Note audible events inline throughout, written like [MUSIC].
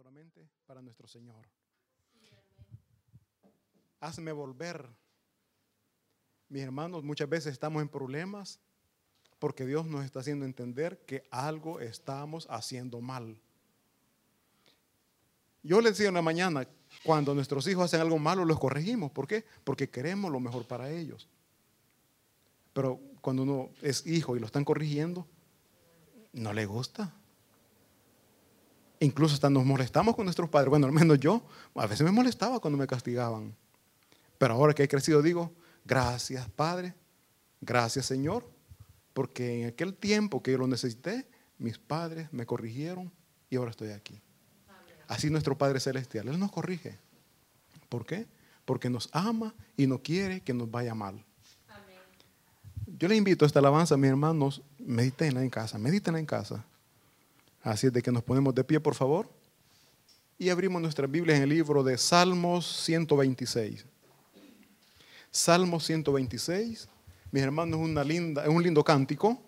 solamente para nuestro Señor. Hazme volver. Mis hermanos, muchas veces estamos en problemas porque Dios nos está haciendo entender que algo estamos haciendo mal. Yo les decía en la mañana, cuando nuestros hijos hacen algo malo, los corregimos. ¿Por qué? Porque queremos lo mejor para ellos. Pero cuando uno es hijo y lo están corrigiendo, no le gusta. Incluso hasta nos molestamos con nuestros padres. Bueno, al menos yo, a veces me molestaba cuando me castigaban. Pero ahora que he crecido digo, gracias Padre, gracias Señor, porque en aquel tiempo que yo lo necesité, mis padres me corrigieron y ahora estoy aquí. Así nuestro Padre Celestial, Él nos corrige. ¿Por qué? Porque nos ama y no quiere que nos vaya mal. Yo le invito a esta alabanza, mis hermanos, meditenla en casa, meditenla en casa. Así es de que nos ponemos de pie, por favor. Y abrimos nuestra Biblia en el libro de Salmos 126. Salmos 126. Mis hermanos, es una linda, un lindo cántico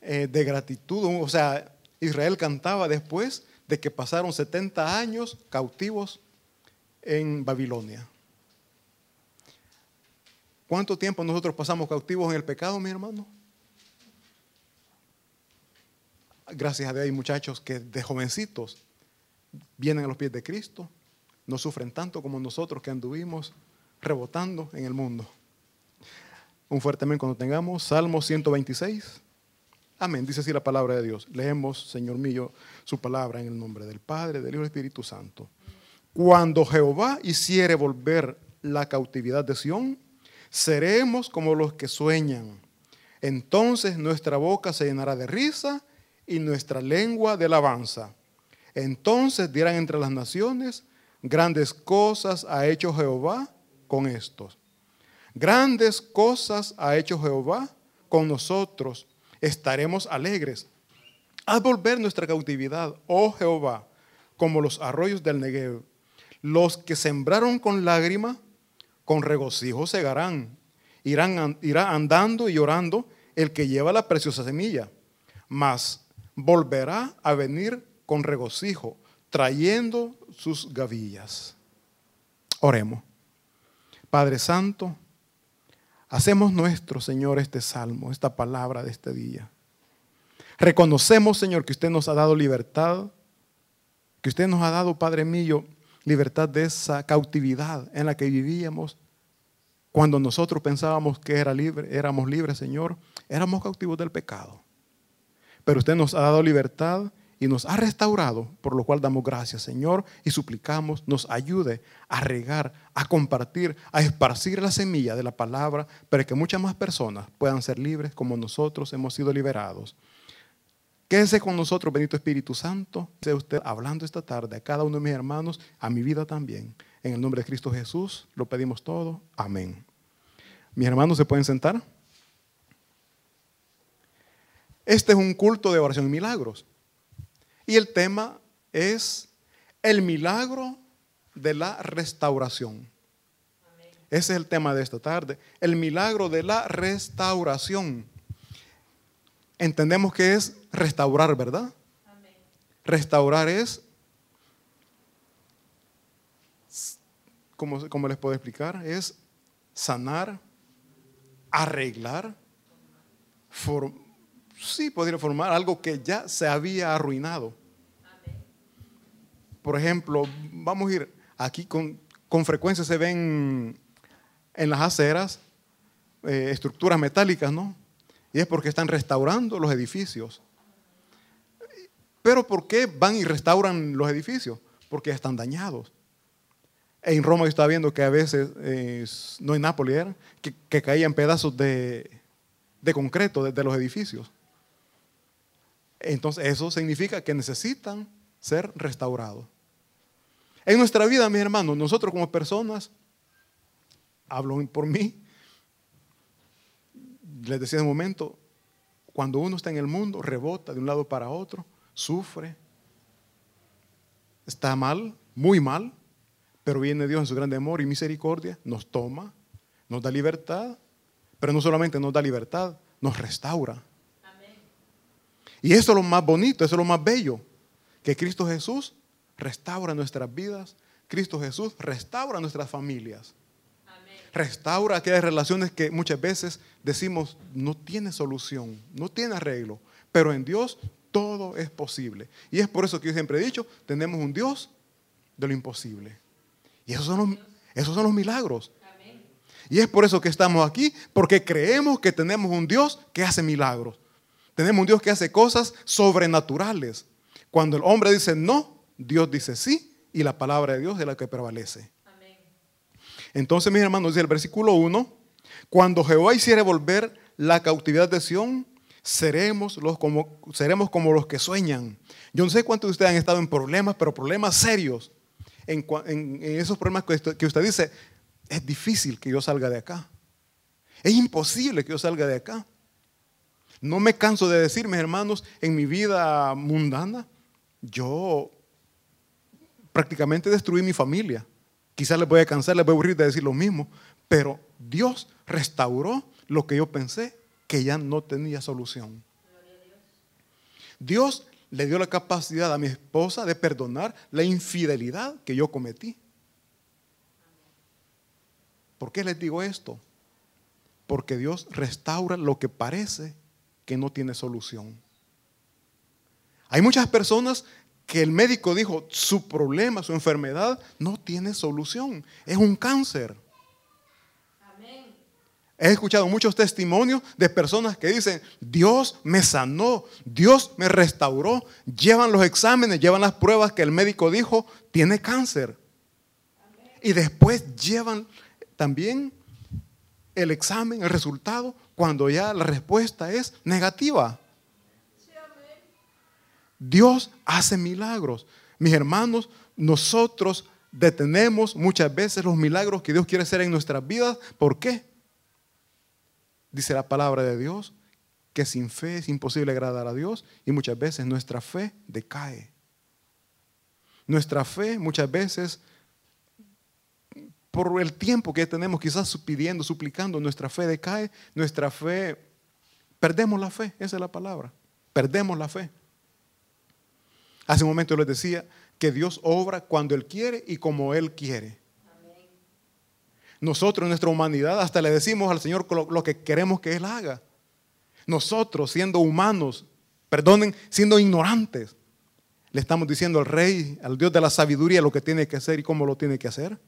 eh, de gratitud. O sea, Israel cantaba después de que pasaron 70 años cautivos en Babilonia. ¿Cuánto tiempo nosotros pasamos cautivos en el pecado, mi hermano? Gracias a Dios hay muchachos que de jovencitos vienen a los pies de Cristo, no sufren tanto como nosotros que anduvimos rebotando en el mundo. Un fuerte amén cuando tengamos Salmo 126. Amén, dice así la palabra de Dios. Leemos, Señor mío, su palabra en el nombre del Padre, del Hijo y del Espíritu Santo. Cuando Jehová hiciere volver la cautividad de Sión, seremos como los que sueñan. Entonces nuestra boca se llenará de risa y nuestra lengua de alabanza. Entonces dirán entre las naciones, grandes cosas ha hecho Jehová con estos. Grandes cosas ha hecho Jehová con nosotros. Estaremos alegres. Haz volver nuestra cautividad, oh Jehová, como los arroyos del Negev. Los que sembraron con lágrima, con regocijo segarán. Irán, irá andando y llorando el que lleva la preciosa semilla. Mas volverá a venir con regocijo, trayendo sus gavillas. Oremos. Padre Santo, hacemos nuestro, Señor, este salmo, esta palabra de este día. Reconocemos, Señor, que usted nos ha dado libertad, que usted nos ha dado, Padre mío, libertad de esa cautividad en la que vivíamos. Cuando nosotros pensábamos que era libre, éramos libres, Señor, éramos cautivos del pecado. Pero usted nos ha dado libertad y nos ha restaurado, por lo cual damos gracias, Señor, y suplicamos nos ayude a regar, a compartir, a esparcir la semilla de la palabra, para que muchas más personas puedan ser libres como nosotros hemos sido liberados. Quédese con nosotros, bendito Espíritu Santo. Sea usted hablando esta tarde a cada uno de mis hermanos, a mi vida también. En el nombre de Cristo Jesús lo pedimos todo. Amén. Mis hermanos, ¿se pueden sentar? Este es un culto de oración y milagros. Y el tema es el milagro de la restauración. Ese es el tema de esta tarde. El milagro de la restauración. Entendemos que es restaurar, ¿verdad? Restaurar es, ¿cómo, les puedo explicar? Es sanar, arreglar, formar sí podría formar algo que ya se había arruinado. Por ejemplo, vamos a ir aquí con, con frecuencia se ven en las aceras eh, estructuras metálicas, ¿no? Y es porque están restaurando los edificios. Pero ¿por qué van y restauran los edificios? Porque están dañados. En Roma yo estaba viendo que a veces, eh, no en Nápoles era, que, caían pedazos de, de concreto desde los edificios. Entonces eso significa que necesitan ser restaurados. En nuestra vida, mis hermanos, nosotros como personas, hablo por mí, les decía en un momento, cuando uno está en el mundo, rebota de un lado para otro, sufre, está mal, muy mal, pero viene Dios en su grande amor y misericordia, nos toma, nos da libertad, pero no solamente nos da libertad, nos restaura. Y eso es lo más bonito, eso es lo más bello. que Cristo Jesús restaura nuestras vidas, Cristo Jesús restaura nuestras familias. Restaura aquellas relaciones que muchas veces decimos no tiene solución, no tiene arreglo, pero en Dios todo es posible. Y es por eso que yo siempre he dicho, tenemos un Dios de lo imposible. Y esos son los, esos son los milagros. Y es por eso que estamos aquí, porque creemos que tenemos un Dios que hace milagros. Tenemos un Dios que hace cosas sobrenaturales. Cuando el hombre dice no, Dios dice sí, y la palabra de Dios es la que prevalece. Entonces, mis hermanos, dice el versículo 1, cuando Jehová hiciere volver la cautividad de Sión, seremos, los como, seremos como los que sueñan. Yo no sé cuántos de ustedes han estado en problemas, pero problemas serios. En, esos problemas que usted dice, es difícil que yo salga de acá. Es imposible que yo salga de acá. No me canso de decir, mis hermanos, en mi vida mundana, yo prácticamente destruí mi familia. Quizás les voy a cansar, les voy a aburrir de decir lo mismo, pero Dios restauró lo que yo pensé que ya no tenía solución. Dios le dio la capacidad a mi esposa de perdonar la infidelidad que yo cometí. ¿Por qué les digo esto? Porque Dios restaura lo que parece que no tiene solución. Hay muchas personas que el médico dijo, su problema, su enfermedad no tiene solución, es un cáncer. He escuchado muchos testimonios de personas que dicen, Dios me sanó, Dios me restauró, llevan los exámenes, llevan las pruebas que el médico dijo, tiene cáncer. Y después llevan también el examen, el resultado, cuando ya la respuesta es negativa. Dios hace milagros. Mis hermanos, nosotros detenemos muchas veces los milagros que Dios quiere hacer en nuestras vidas. ¿Por qué? Dice la palabra de Dios que sin fe es imposible agradar a Dios y muchas veces nuestra fe decae. Nuestra fe muchas veces por el tiempo que tenemos quizás pidiendo, suplicando, nuestra fe decae, nuestra fe, perdemos la fe, esa es la palabra, perdemos la fe. Hace un momento les decía que Dios obra cuando Él quiere y como Él quiere. Nosotros en nuestra humanidad hasta le decimos al Señor lo que queremos que Él haga. Nosotros siendo humanos, perdonen, siendo ignorantes, le estamos diciendo al Rey, al Dios de la sabiduría, lo que tiene que hacer y cómo lo tiene que hacer.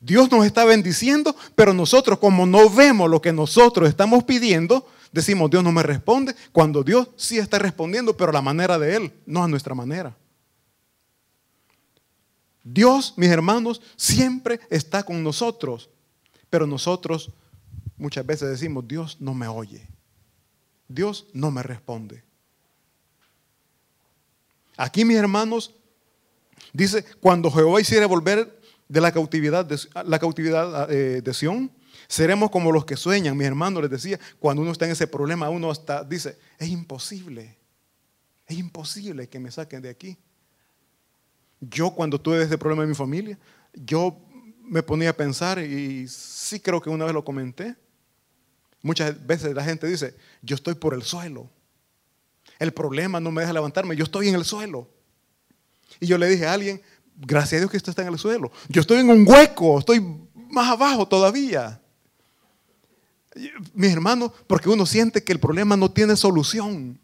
Dios nos está bendiciendo, pero nosotros como no vemos lo que nosotros estamos pidiendo, decimos Dios no me responde, cuando Dios sí está respondiendo, pero a la manera de Él, no a nuestra manera. Dios, mis hermanos, siempre está con nosotros, pero nosotros muchas veces decimos, Dios no me oye, Dios no me responde. Aquí, mis hermanos, dice, cuando Jehová hiciera volver de la cautividad de, la cautividad eh, de Sión. Seremos como los que sueñan. Mi hermano les decía, cuando uno está en ese problema, uno hasta dice, es imposible, es imposible que me saquen de aquí. Yo cuando tuve ese problema en mi familia, yo me ponía a pensar y sí creo que una vez lo comenté. Muchas veces la gente dice, yo estoy por el suelo. El problema no me deja levantarme, yo estoy en el suelo. Y yo le dije a alguien, Gracias a Dios que usted está en el suelo. Yo estoy en un hueco, estoy más abajo todavía. Mis hermanos, porque uno siente que el problema no tiene solución.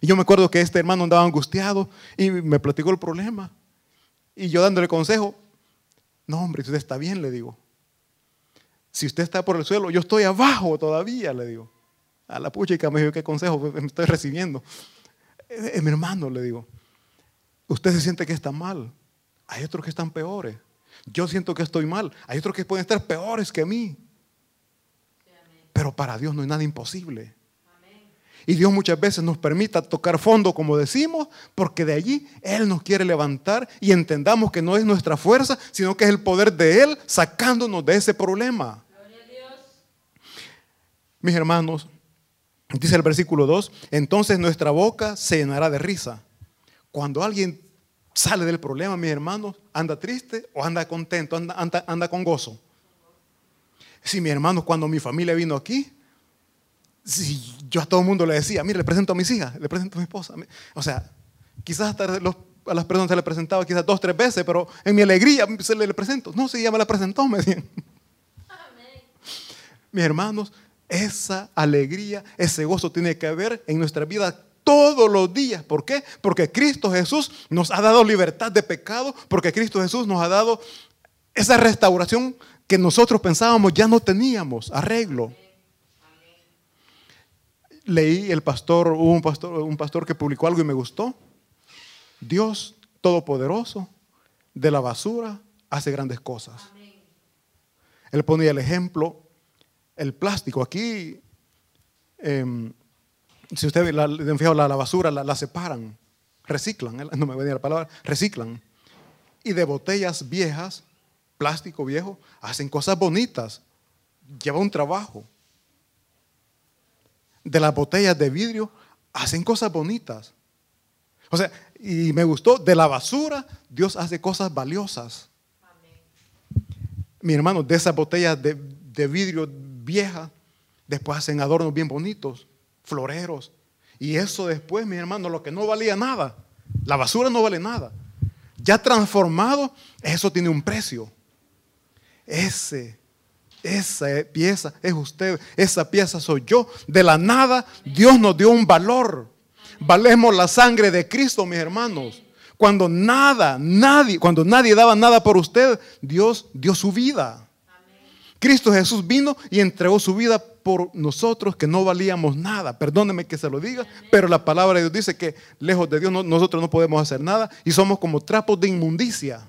Y yo me acuerdo que este hermano andaba angustiado y me platicó el problema. Y yo dándole consejo, no hombre, usted está bien, le digo. Si usted está por el suelo, yo estoy abajo todavía, le digo. A la puchica me dijo, ¿qué consejo me estoy recibiendo? Eh, eh, mi hermano, le digo, usted se siente que está mal. Hay otros que están peores. Yo siento que estoy mal. Hay otros que pueden estar peores que mí. Pero para Dios no hay nada imposible. Y Dios muchas veces nos permita tocar fondo, como decimos, porque de allí Él nos quiere levantar y entendamos que no es nuestra fuerza, sino que es el poder de Él sacándonos de ese problema. Mis hermanos, dice el versículo 2, entonces nuestra boca se llenará de risa. Cuando alguien sale del problema, mis hermanos, anda triste o anda contento, anda, anda, con gozo. Si mi hermano, cuando mi familia vino aquí, si yo a todo el mundo le decía, mire, le presento a mis hijas, le presento a mi esposa. O sea, Quizás hasta los- a las personas se le presentaba quizás dos, tres veces, pero en mi alegría se le, le presento. No, sí, ya me la presentó, [LAUGHS] me decían. Mis hermanos, esa alegría, ese gozo tiene que haber en nuestra vida todos los días. ¿Por qué? Porque Cristo Jesús nos ha dado libertad de pecado, porque Cristo Jesús nos ha dado esa restauración que nosotros pensábamos ya no teníamos arreglo. Leí el pastor, hubo un pastor, un pastor que publicó algo y me gustó. Dios Todopoderoso de la basura hace grandes cosas. Él ponía el ejemplo, el plástico. Aquí, em, si usted la, la, la basura la, separan, reciclan, ¿eh? no me venía la palabra, reciclan. Y de botellas viejas, plástico viejo, hacen cosas bonitas. Lleva un trabajo. De las botellas de vidrio, hacen cosas bonitas. O sea, y me gustó, de la basura, Dios hace cosas valiosas. Mi hermano, de esas botellas de, de vidrio viejas, después hacen adornos bien bonitos, floreros. Y eso después, mi hermano, lo que no valía nada, la basura no vale nada. Ya transformado, eso tiene un precio. Ese, esa pieza es usted, esa pieza soy yo. De la nada, Dios nos dio un valor. Valemos la sangre de Cristo, mis hermanos. Cuando nada, nadie, cuando nadie daba nada por usted, Dios dio su vida. Cristo Jesús vino y entregó su vida por nosotros que no valíamos nada. Perdóneme que se lo diga, pero la palabra de Dios dice que lejos de Dios no- nosotros no podemos hacer nada y somos como trapos de inmundicia.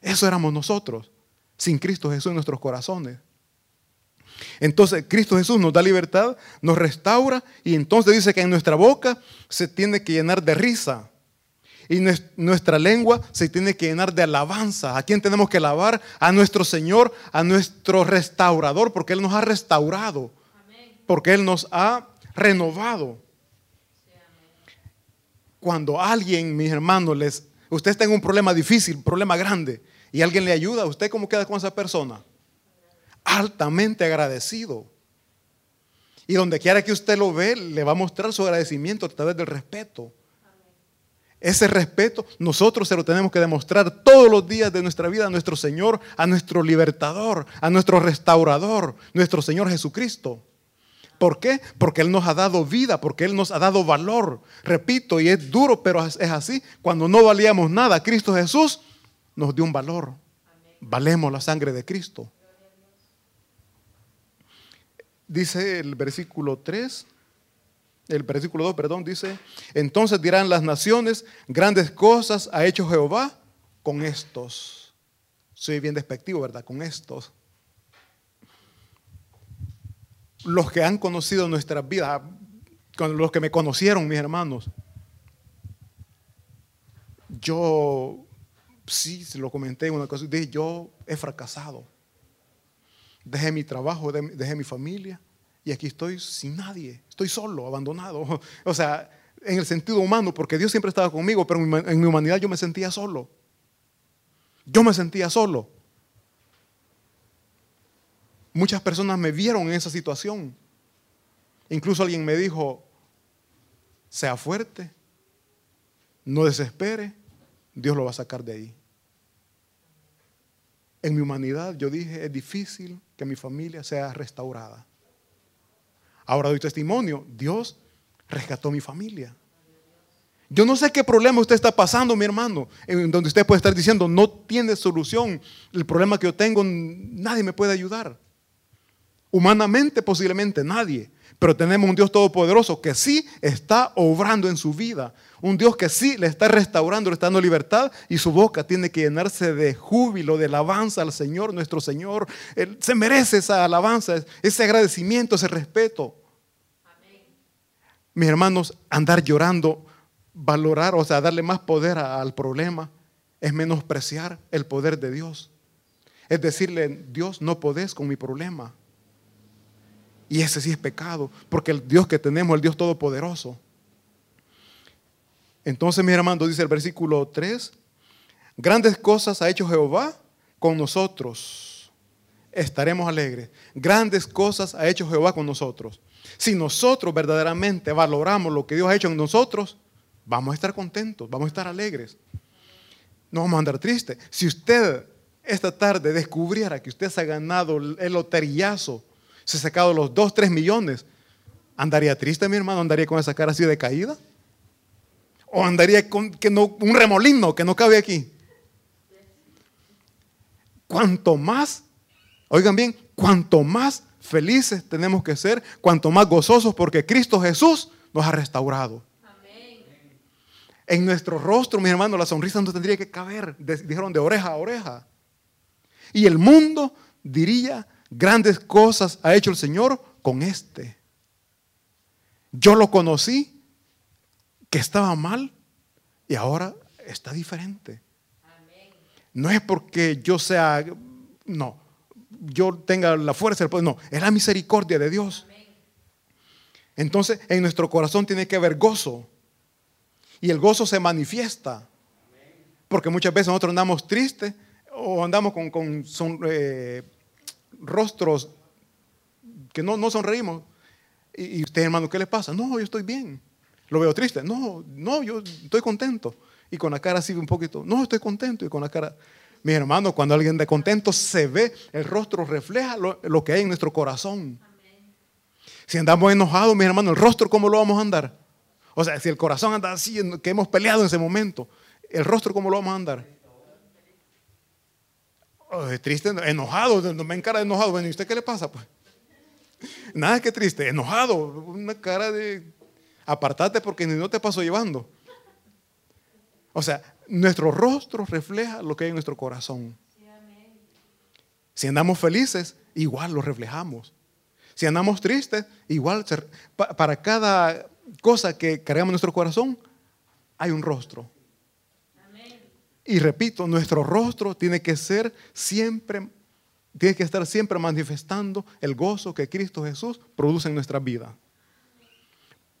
Eso éramos nosotros, sin Cristo Jesús en nuestros corazones. Entonces Cristo Jesús nos da libertad, nos restaura y entonces dice que en nuestra boca se tiene que llenar de risa y nues- nuestra lengua se tiene que llenar de alabanza. ¿A quién tenemos que alabar? A nuestro Señor, a nuestro restaurador, porque Él nos ha restaurado, porque Él nos ha renovado. Cuando alguien, mis hermanos, les, usted está en un problema difícil, problema grande, y alguien le ayuda, ¿usted cómo queda con esa persona? altamente agradecido. Y donde quiera que usted lo ve, le va a mostrar su agradecimiento a través del respeto. Ese respeto nosotros se lo tenemos que demostrar todos los días de nuestra vida a nuestro Señor, a nuestro libertador, a nuestro restaurador, nuestro Señor Jesucristo. ¿Por qué? Porque Él nos ha dado vida, porque Él nos ha dado valor. Repito, y es duro, pero es así. Cuando no valíamos nada, Cristo Jesús nos dio un valor. Valemos la sangre de Cristo. Dice el versículo 3, el versículo 2, perdón, dice, entonces dirán las naciones, grandes cosas ha hecho Jehová con estos. Soy bien despectivo, ¿verdad? Con estos. Los que han conocido nuestras vidas, con los que me conocieron, mis hermanos, yo, sí, se lo comenté en una cosa, dije, yo he fracasado. Dejé mi trabajo, de- dejé mi familia y aquí estoy sin nadie. Estoy solo, abandonado. [LAUGHS] O sea, en el sentido humano, porque Dios siempre estaba conmigo, pero en mi- humanidad yo me sentía solo. Yo me sentía solo. Muchas personas me vieron en esa situación. Incluso alguien me dijo, sea fuerte, no desespere, Dios lo va a sacar de ahí. En mi humanidad yo dije, es difícil que mi familia sea restaurada. Ahora doy testimonio, Dios rescató mi familia. Yo no sé qué problema usted está pasando, mi hermano, en donde usted puede estar diciendo, no tiene solución. El problema que yo tengo, nadie me puede ayudar. Humanamente, posiblemente nadie. Pero tenemos un Dios todopoderoso que sí está obrando en su vida. Un Dios que sí le está restaurando, le está dando libertad y su boca tiene que llenarse de júbilo, de alabanza al Señor, nuestro Señor. Él se merece esa alabanza, ese agradecimiento, ese respeto. Mis hermanos, andar llorando, valorar, o sea, darle más poder al problema, es menospreciar el poder de Dios. Es decirle, Dios, no podés con mi problema. Y ese sí es pecado, porque el Dios que tenemos, el Dios Todopoderoso. Entonces, mis hermanos, dice el versículo 3, grandes cosas ha hecho Jehová con nosotros. Estaremos alegres. Grandes cosas ha hecho Jehová con nosotros. Si nosotros verdaderamente valoramos lo que Dios ha hecho en nosotros, vamos a estar contentos, vamos a estar alegres. No vamos a andar tristes. Si usted esta tarde descubriera que usted se ha ganado el loterillazo, se ha sacado los 2, 3 millones, ¿andaría triste, mi hermano? ¿Andaría con esa cara así de caída? ¿O andaría con que no, un remolino que no cabe aquí? Cuanto más, oigan bien, cuanto más felices tenemos que ser, cuanto más gozosos, porque Cristo Jesús nos ha restaurado. En nuestro rostro, mi hermano, la sonrisa no tendría que caber, dijeron de oreja a oreja. Y el mundo diría, grandes cosas ha hecho el Señor con este. Yo lo conocí, que estaba mal, y ahora está diferente. No es porque yo sea, no, yo tenga la fuerza, no, es la misericordia de Dios. Entonces, en nuestro corazón tiene que haber gozo. Y el gozo se manifiesta. Porque muchas veces nosotros andamos tristes o andamos con, eh, rostros que no, no sonreímos. Y, y, usted, hermano, ¿qué le pasa? No, yo estoy bien. Lo veo triste. No, no, yo estoy contento. Y con la cara así un poquito. No, estoy contento. Y con la cara. Mi hermano, cuando alguien de contento se ve, el rostro refleja lo, lo que hay en nuestro corazón. Si andamos enojados, mi hermano, el rostro, ¿cómo lo vamos a andar? O sea, si el corazón anda así, que hemos peleado en ese momento, el rostro, ¿cómo lo vamos a andar? Oh, triste, enojado, no me encara enojado. Bueno, ¿y usted qué le pasa? Pues [LAUGHS] nada que triste, enojado, una cara de apartate porque ni no te paso llevando. O sea, nuestro rostro refleja lo que hay en nuestro corazón. Si andamos felices, igual lo reflejamos. Si andamos tristes, igual para cada cosa que cargamos en nuestro corazón, hay un rostro. Y repito, nuestro rostro tiene que ser siempre, tiene que estar siempre manifestando el gozo que Cristo Jesús produce en nuestra vida.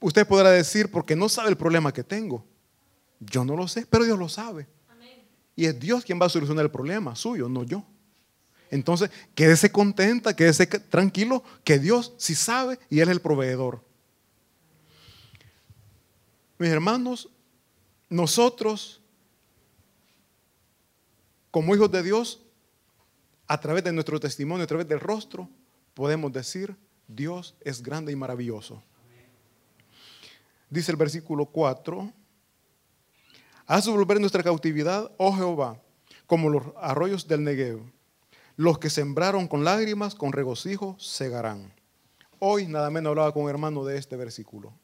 Usted podrá decir, porque no sabe el problema que tengo. Yo no lo sé, pero Dios lo sabe. Y es Dios quien va a solucionar el problema suyo, no yo. Entonces, quédese contenta, quédese tranquilo, que Dios sí sabe y Él es el proveedor. Mis hermanos, nosotros, como hijos de Dios, a través de nuestro testimonio, a través del rostro, podemos decir, Dios es grande y maravilloso. Dice el versículo 4, haz volver nuestra cautividad, oh Jehová, como los arroyos del Negev. Los que sembraron con lágrimas, con regocijo, segarán. Hoy nada menos hablaba con un hermano de este versículo.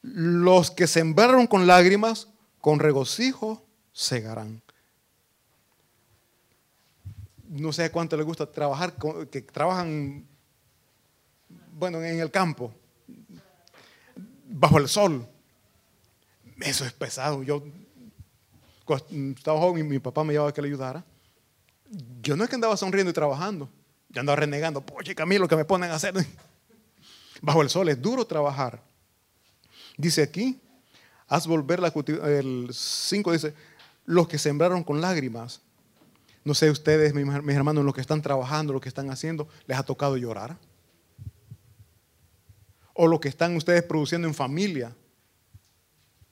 Los que sembraron con lágrimas, con regocijo, segarán. No sé cuánto les gusta trabajar, que trabajan, bueno, en el campo, bajo el sol. Eso es pesado. Yo estaba joven y mi papá me llevaba a que le ayudara. Yo no es que andaba sonriendo y trabajando. Yo andaba renegando. Poche, Camilo, que me ponen a hacer. [LAUGHS] Bajo el sol es duro trabajar. Dice aquí, haz volver la el 5 dice, los que sembraron con lágrimas. No sé ustedes, mis, hermanos, los que están trabajando, los que están haciendo, les ha tocado llorar. O lo que están ustedes produciendo en familia,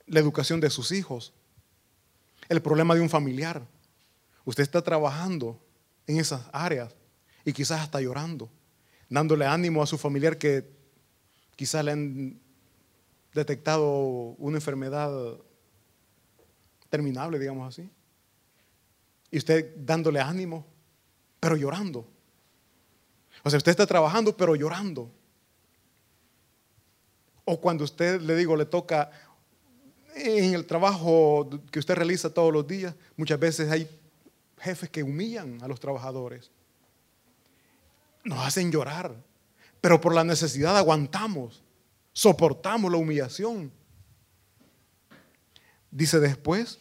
la educación de sus hijos, el problema de un familiar. Usted está trabajando en esas áreas y quizás hasta llorando, dándole ánimo a su familiar que quizás le han detectado una enfermedad terminable, digamos así. Y usted dándole ánimo, pero llorando. O sea, usted está trabajando, pero llorando. O cuando usted, le digo, le toca en el trabajo que usted realiza todos los días, muchas veces hay jefes que humillan a los trabajadores. Nos hacen llorar, pero por la necesidad aguantamos. Soportamos la humillación. Dice después,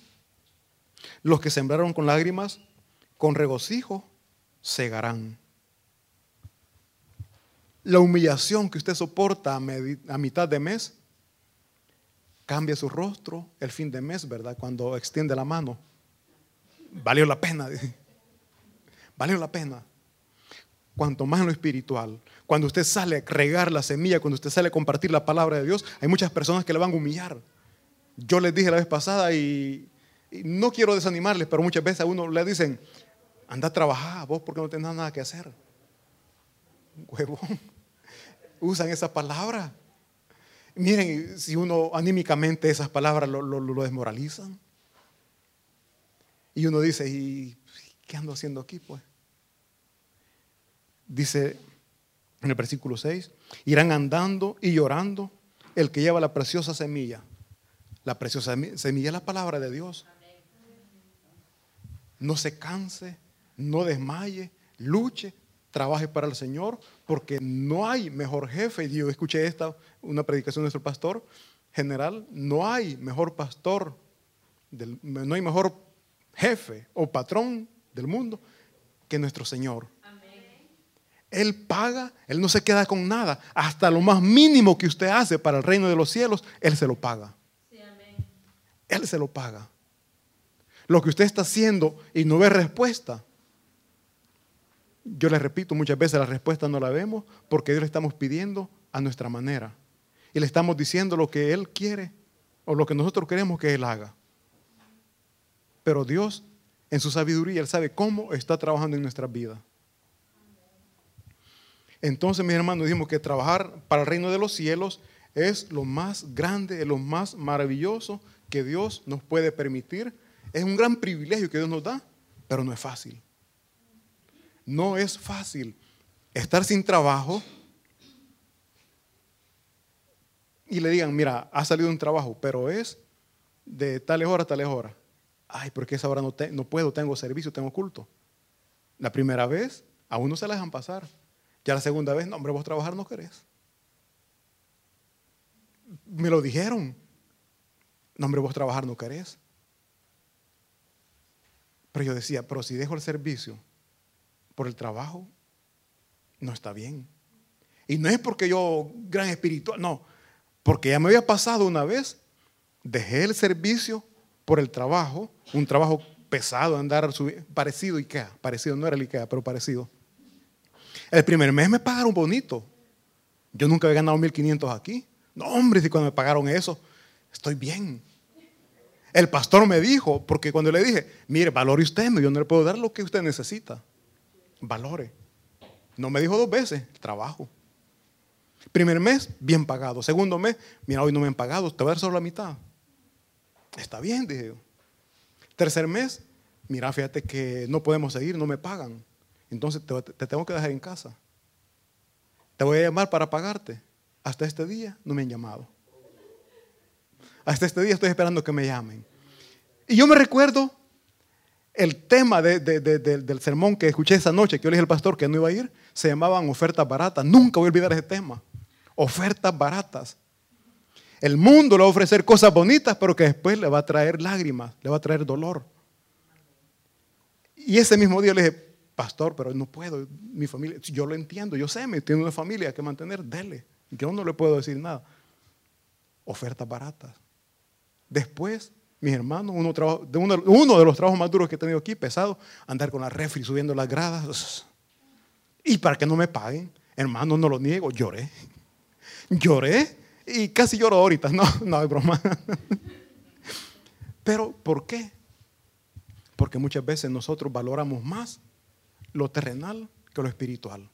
los que sembraron con lágrimas, con regocijo, segarán. La humillación que usted soporta a, mitad de mes, cambia su rostro el fin de mes, ¿verdad? Cuando extiende la mano. Valió la pena. Valió la pena. cuanto más en lo espiritual. Cuando usted sale a regar la semilla, cuando usted sale a compartir la palabra de Dios, hay muchas personas que le van a humillar. Yo les dije la vez pasada y, no quiero desanimarles, pero muchas veces a uno le dicen, anda a trabajar, vos porque no tenés nada que hacer. Huevón. [LAUGHS] Usan esa palabra. Miren, si uno anímicamente esas palabras lo, lo, lo desmoralizan. Y uno dice, ¿y qué ando haciendo aquí? Pues dice en el versículo 6, irán andando y llorando el que lleva la preciosa semilla. La preciosa semilla es la palabra de Dios. No se canse, no desmaye, luche, trabaje para el Señor, porque no hay mejor jefe. Yo escuché esta, una predicación de nuestro pastor general, no hay mejor pastor, no hay mejor jefe o patrón del mundo que nuestro Señor. Él paga, Él no se queda con nada. Hasta lo más mínimo que usted hace para el reino de los cielos, Él se lo paga. Él se lo paga. Lo que usted está haciendo y no ve respuesta. Yo le repito, muchas veces la respuesta no la vemos porque Dios le estamos pidiendo a nuestra manera. Y le estamos diciendo lo que Él quiere o lo que nosotros queremos que Él haga. Pero Dios, en su sabiduría, Él sabe cómo está trabajando en nuestra vida. Entonces, mis hermanos, dijimos que trabajar para el reino de los cielos es lo más grande, es lo más maravilloso que Dios nos puede permitir. Es un gran privilegio que Dios nos da, pero no es fácil. No es fácil estar sin trabajo y le digan, mira, ha salido un trabajo, pero es de tales horas a tales horas. Ay, porque esa hora no, no puedo, tengo servicio, tengo culto. La primera vez a uno se la dejan pasar. Ya la segunda vez, no, hombre, vos trabajar no querés. Me lo dijeron. No, hombre, vos trabajar no querés. Pero yo decía, pero si dejo el servicio por el trabajo, no está bien. Y no es porque yo, gran espiritual, no. Porque ya me había pasado una vez, dejé el servicio por el trabajo, un trabajo pesado, andar parecido IKEA, parecido, no era el IKEA, pero parecido. El primer mes me pagaron bonito. Yo nunca había ganado 1.500 aquí. No, hombre, si cuando me pagaron eso, estoy bien. El pastor me dijo, porque cuando le dije, mire, valore usted, yo no le puedo dar lo que usted necesita. Valore. No me dijo dos veces, trabajo. Primer mes, bien pagado. Segundo mes, mira, hoy no me han pagado, te voy a dar solo la mitad. Está bien, dije yo. Tercer mes, mira, fíjate que no podemos seguir, no me pagan. Entonces te, tengo que dejar en casa. Te voy a llamar para pagarte. Hasta este día no me han llamado. Hasta este día estoy esperando que me llamen. Y yo me recuerdo el tema del sermón que escuché esa noche, que yo le dije al pastor que no iba a ir, se llamaban ofertas baratas. Nunca voy a olvidar ese tema. Ofertas baratas. El mundo le va a ofrecer cosas bonitas, pero que después le va a traer lágrimas, le va a traer dolor. Y ese mismo día le dije, pastor, pero no puedo, mi familia, yo lo entiendo, yo sé, me tiene una familia que mantener, dele. Yo no le puedo decir nada. Ofertas baratas. Después, mis hermanos, uno, de los trabajos más duros que he tenido aquí, pesado, andar con la refri subiendo las gradas. Y para que no me paguen, hermano, no lo niego, lloré. Lloré y casi lloro ahorita. No, no es broma. Pero, ¿por qué? Porque muchas veces nosotros valoramos más lo terrenal que lo espiritual.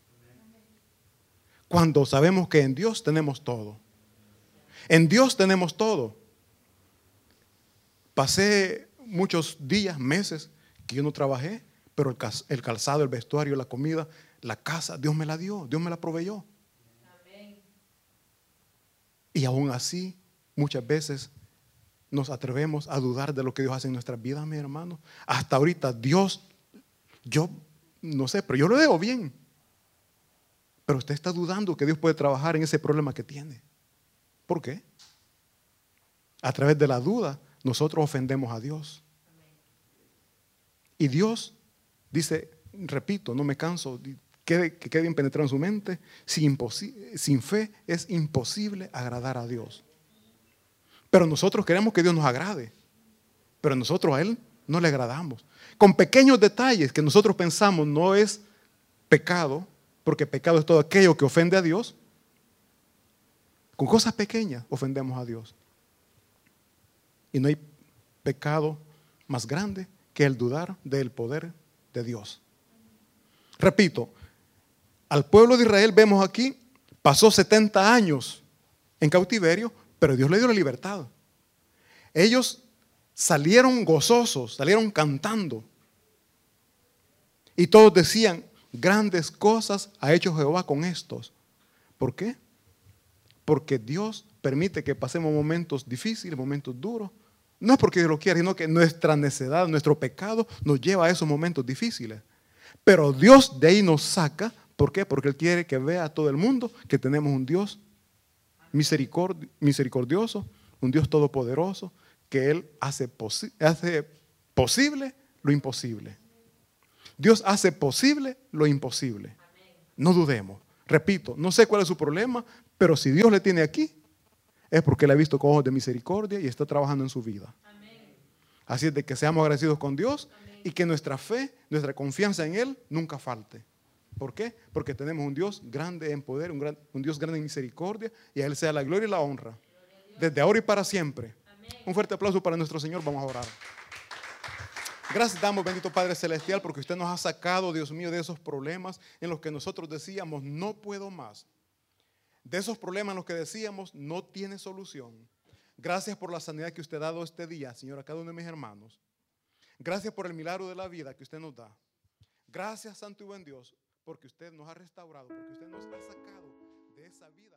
Cuando sabemos que en Dios tenemos todo. En Dios tenemos todo. Pasé muchos días, meses que yo no trabajé, pero el calzado, el vestuario, la comida, la casa, Dios me la dio, Dios me la proveyó. Y aún así, muchas veces nos atrevemos a dudar de lo que Dios hace en nuestras vidas, mi hermano. Hasta ahorita Dios, yo no sé, pero yo lo veo bien. Pero usted está dudando que Dios puede trabajar en ese problema que tiene. ¿Por qué? A través de la duda, nosotros ofendemos a Dios. Y Dios dice, repito, no me canso, que quede bien penetrado en su mente, sin, sin fe es imposible agradar a Dios. Pero nosotros queremos que Dios nos agrade, pero nosotros a Él no le agradamos con pequeños detalles que nosotros pensamos no es pecado, porque pecado es todo aquello que ofende a Dios. Con cosas pequeñas ofendemos a Dios. Y no hay pecado más grande que el dudar del poder de Dios. Repito, al pueblo de Israel vemos aquí, pasó 70 años en cautiverio, pero Dios le dio la libertad. Ellos salieron gozosos, salieron cantando. Y todos decían, grandes cosas ha hecho Jehová con estos. ¿Por qué? Porque Dios permite que pasemos momentos difíciles, momentos duros. No es porque Dios lo quiera, sino que nuestra necedad, nuestro pecado nos lleva a esos momentos difíciles. Pero Dios de ahí nos saca. ¿Por qué? Porque Él quiere que vea a todo el mundo que tenemos un Dios misericordioso, un Dios todopoderoso, que Él hace, hace posible lo imposible. Dios hace posible lo imposible. No dudemos. Repito, no sé cuál es su problema, pero si Dios le tiene aquí, es porque le ha visto con ojos de misericordia y está trabajando en su vida. Así es de que seamos agradecidos con Dios y que nuestra fe, nuestra confianza en Él nunca falte. ¿Por qué? Porque tenemos un Dios grande en poder, un, un Dios grande en misericordia y a Él sea la gloria y la honra. Desde ahora y para siempre. Un fuerte aplauso para nuestro Señor. Vamos a orar. Gracias damos, bendito Padre Celestial, porque usted nos ha sacado, Dios mío, de esos problemas en los que nosotros decíamos, no puedo más. De esos problemas en los que decíamos, no tiene solución. Gracias por la sanidad que usted ha dado este día, Señor, a cada uno de mis hermanos. Gracias por el milagro de la vida que usted nos da. Gracias, Santo y buen Dios, porque usted nos ha restaurado, porque usted nos ha sacado de esa vida.